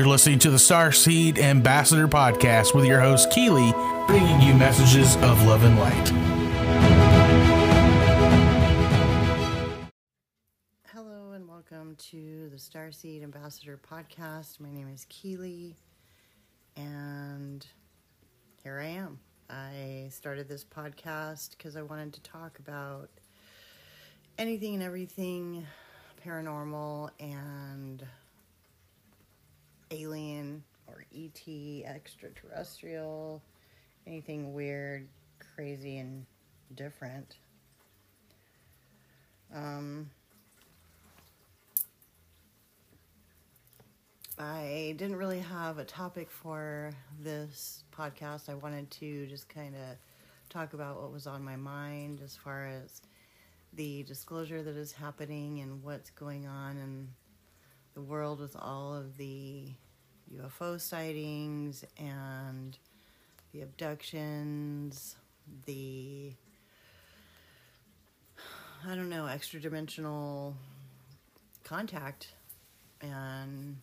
You're listening to the Starseed Ambassador podcast with your host, Keely, bringing you messages of love and light. Hello and welcome to the Starseed Ambassador podcast. My name is Keely, and here I am. I started this podcast because I wanted to talk about anything and everything paranormal and alien or ET, extraterrestrial, anything weird, crazy, and different. Um, I didn't really have a topic for this podcast. I wanted to just kind of talk about what was on my mind as far as the disclosure that is happening and what's going on in the world with all of the UFO sightings and the abductions, the I don't know, extra dimensional contact and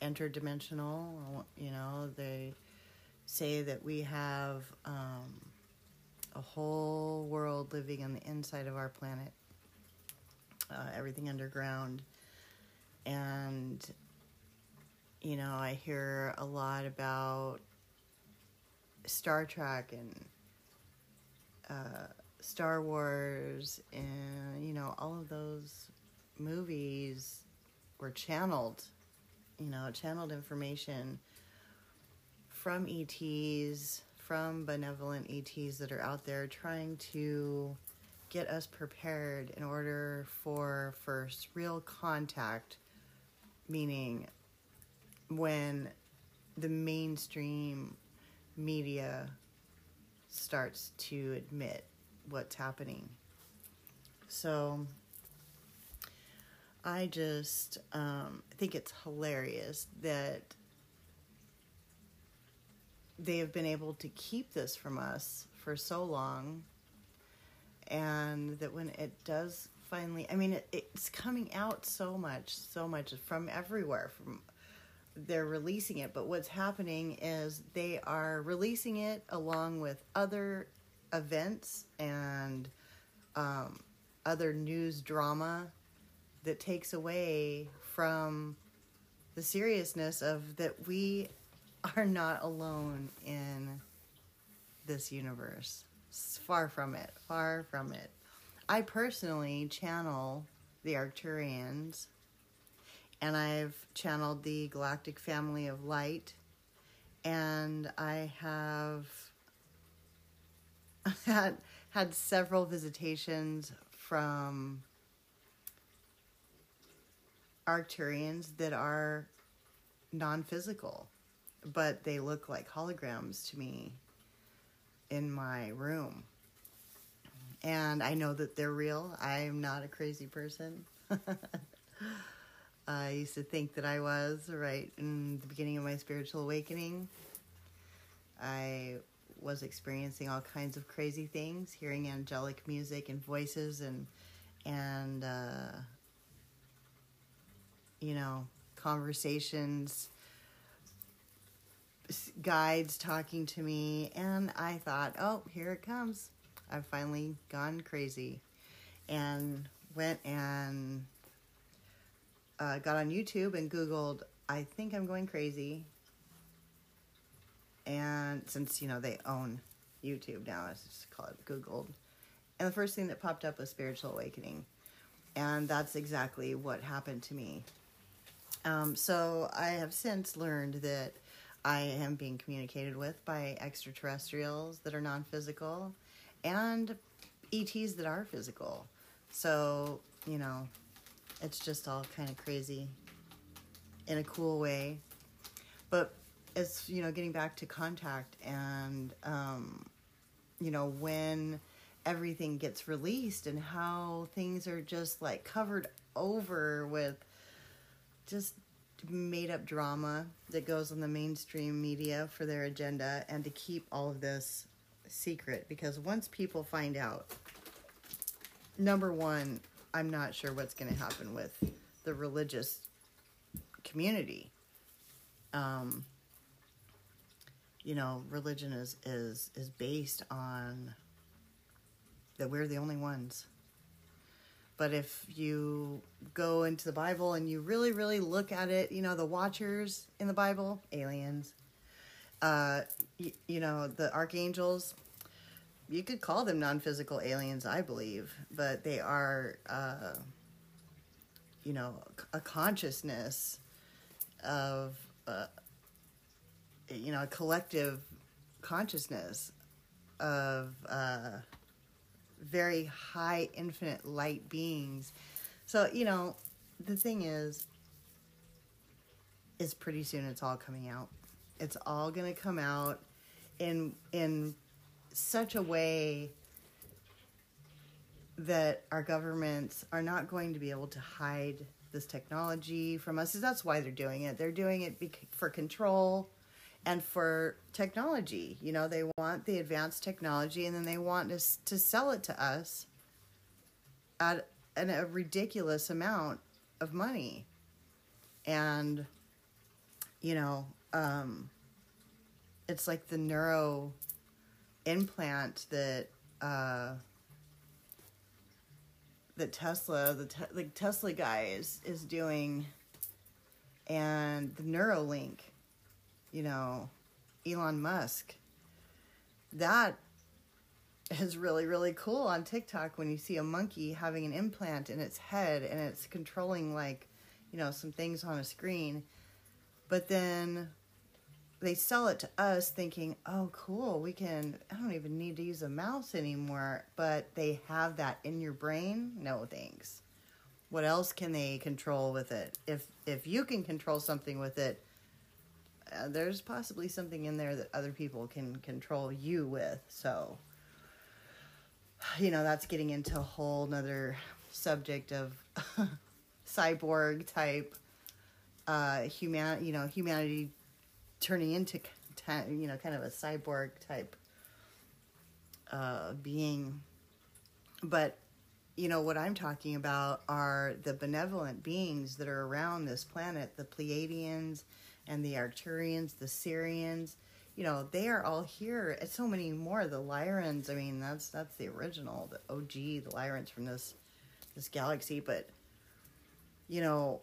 interdimensional. You know, they say that we have um, a whole world living on the inside of our planet, uh, everything underground. And, you know, I hear a lot about Star Trek and uh, Star Wars, and, you know, all of those movies were channeled, you know, channeled information from ETs from benevolent ETs that are out there trying to get us prepared in order for first real contact, meaning when the mainstream media starts to admit what's happening. So I just um, think it's hilarious that they have been able to keep this from us for so long and that when it does finally i mean it, it's coming out so much so much from everywhere from they're releasing it but what's happening is they are releasing it along with other events and um, other news drama that takes away from the seriousness of that we are not alone in this universe. Far from it. Far from it. I personally channel the Arcturians, and I've channeled the Galactic Family of Light, and I have had had several visitations from Arcturians that are non-physical but they look like holograms to me in my room. And I know that they're real. I'm not a crazy person. I used to think that I was right in the beginning of my spiritual awakening. I was experiencing all kinds of crazy things, hearing angelic music and voices and and uh, you know conversations guides talking to me, and I thought, oh, here it comes. I've finally gone crazy. And went and uh, got on YouTube and Googled, I think I'm going crazy. And since, you know, they own YouTube now, it's just called Googled. And the first thing that popped up was Spiritual Awakening. And that's exactly what happened to me. Um, so I have since learned that I am being communicated with by extraterrestrials that are non physical and ETs that are physical. So, you know, it's just all kind of crazy in a cool way. But it's, you know, getting back to contact and, um, you know, when everything gets released and how things are just like covered over with just made up drama that goes on the mainstream media for their agenda and to keep all of this secret because once people find out, number one, I'm not sure what's going to happen with the religious community um, you know, religion is is is based on that we're the only ones. But if you go into the Bible and you really, really look at it, you know, the watchers in the Bible, aliens, uh, you, you know, the archangels, you could call them non physical aliens, I believe, but they are, uh, you know, a consciousness of, uh, you know, a collective consciousness of uh, very high infinite light beings. So, you know, the thing is, is pretty soon it's all coming out. It's all going to come out in in such a way that our governments are not going to be able to hide this technology from us. That's why they're doing it. They're doing it for control and for technology. You know, they want the advanced technology and then they want to, to sell it to us at an, a ridiculous amount of money. And, you know, um, it's like the neuro implant that uh, that Tesla, the te- like Tesla guy is is doing, and the Neuralink, you know, Elon Musk. That is really really cool on TikTok when you see a monkey having an implant in its head and it's controlling like, you know, some things on a screen. But then they sell it to us thinking, oh, cool, we can, I don't even need to use a mouse anymore. But they have that in your brain? No thanks. What else can they control with it? If if you can control something with it, uh, there's possibly something in there that other people can control you with. So, you know, that's getting into a whole nother subject of cyborg type uh human you know humanity turning into you know kind of a cyborg type uh, being. But you know what i'm talking about are the benevolent beings that are around this planet the pleiadians and the arcturians the Sirians. you know they are all here. And so many more. The lyrans i mean that's that's the original the og the lyrans from this this galaxy. But you know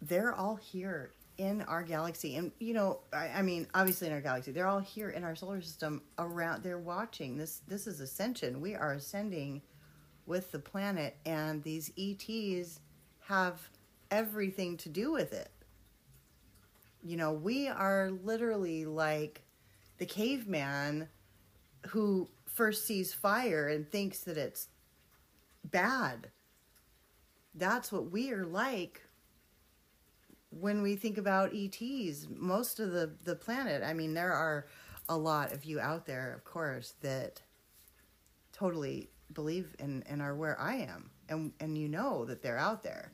they're all here in our galaxy and you know I, I, mean obviously in our galaxy they're all here in our solar system around they're watching. This this is ascension. We are ascending with the planet and these ets have everything to do with it. You know we are literally like the caveman who first sees fire and thinks that it's bad. That's what we are like when we think about ETs, most of the, the planet, I mean, there are a lot of you out there, of course, that totally believe and, and are where I am. And, and you know that they're out there.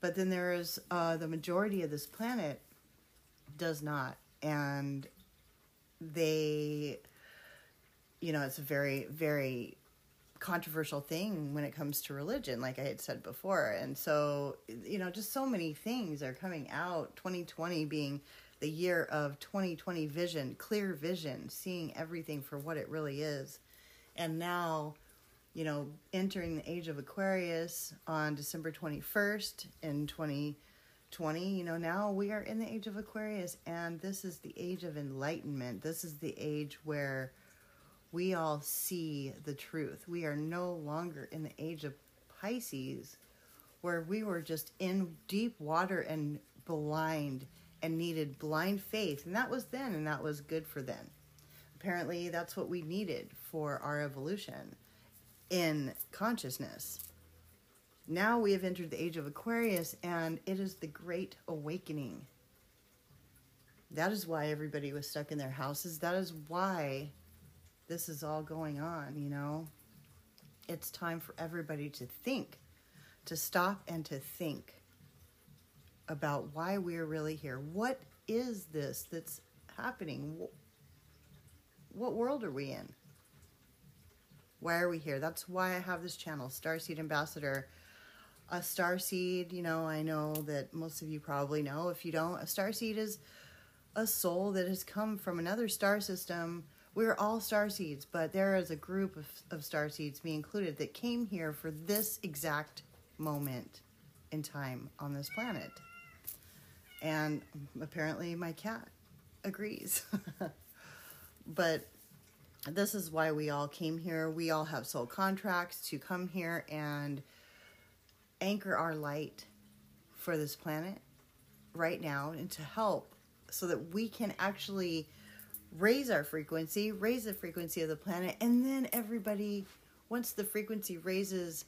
But then there is uh, the majority of this planet does not. And they, you know, it's a very, very controversial thing when it comes to religion, like I had said before. And so, you know, just so many things are coming out. 2020 being the year of 2020 vision, clear vision, seeing everything for what it really is. And now, you know, entering the age of Aquarius on December 21st in 2020, you know, now we are in the age of Aquarius, and this is the age of enlightenment. This is the age where we all see the truth. We are no longer in the age of Pisces where we were just in deep water and blind and needed blind faith. And that was then, and that was good for then. Apparently, that's what we needed for our evolution in consciousness. Now we have entered the age of Aquarius, and it is the great awakening. That is why everybody was stuck in their houses. That is why this is all going on, you know? It's time for everybody to think, to stop and to think about why we're really here. What is this that's happening? What world are we in? Why are we here? That's why I have this channel, Starseed Ambassador. a star seed, you know, I know that most of you probably know. If you don't, a star seed is a soul that has come from another star system. We're all star seeds, but there is a group of, of star seeds, me included, that came here for this exact moment in time on this planet. And apparently, my cat agrees. but this is why we all came here. We all have soul contracts to come here and anchor our light for this planet right now and to help so that we can actually raise our frequency, raise the frequency of the planet, and then everybody, once the frequency raises,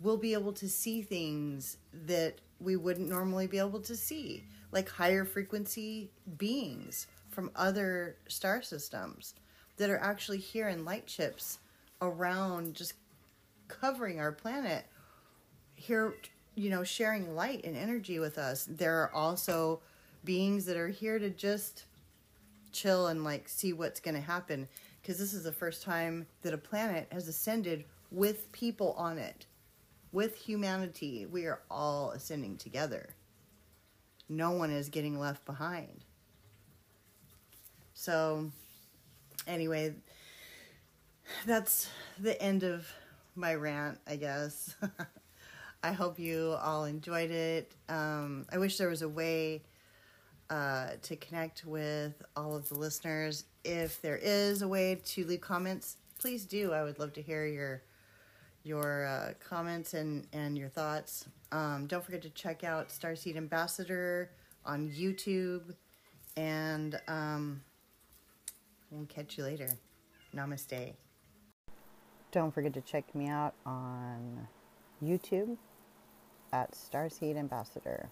we'll be able to see things that we wouldn't normally be able to see, like higher frequency beings from other star systems that are actually here in light chips around just covering our planet here you know sharing light and energy with us. There are also beings that are here to just chill and like see what's going to happen because this is the first time that a planet has ascended with people on it. With humanity we are all ascending together. No one is getting left behind. So anyway that's the end of my rant i guess. I hope you all enjoyed it. Um, I wish there was a way uh, to connect with all of the listeners. If there is a way to leave comments, please do. I would love to hear your your uh, comments and and your thoughts. Um, don't forget to check out Starseed Ambassador on YouTube, and um, we'll catch you later. Namaste. Don't forget to check me out on YouTube at Starseed Ambassador.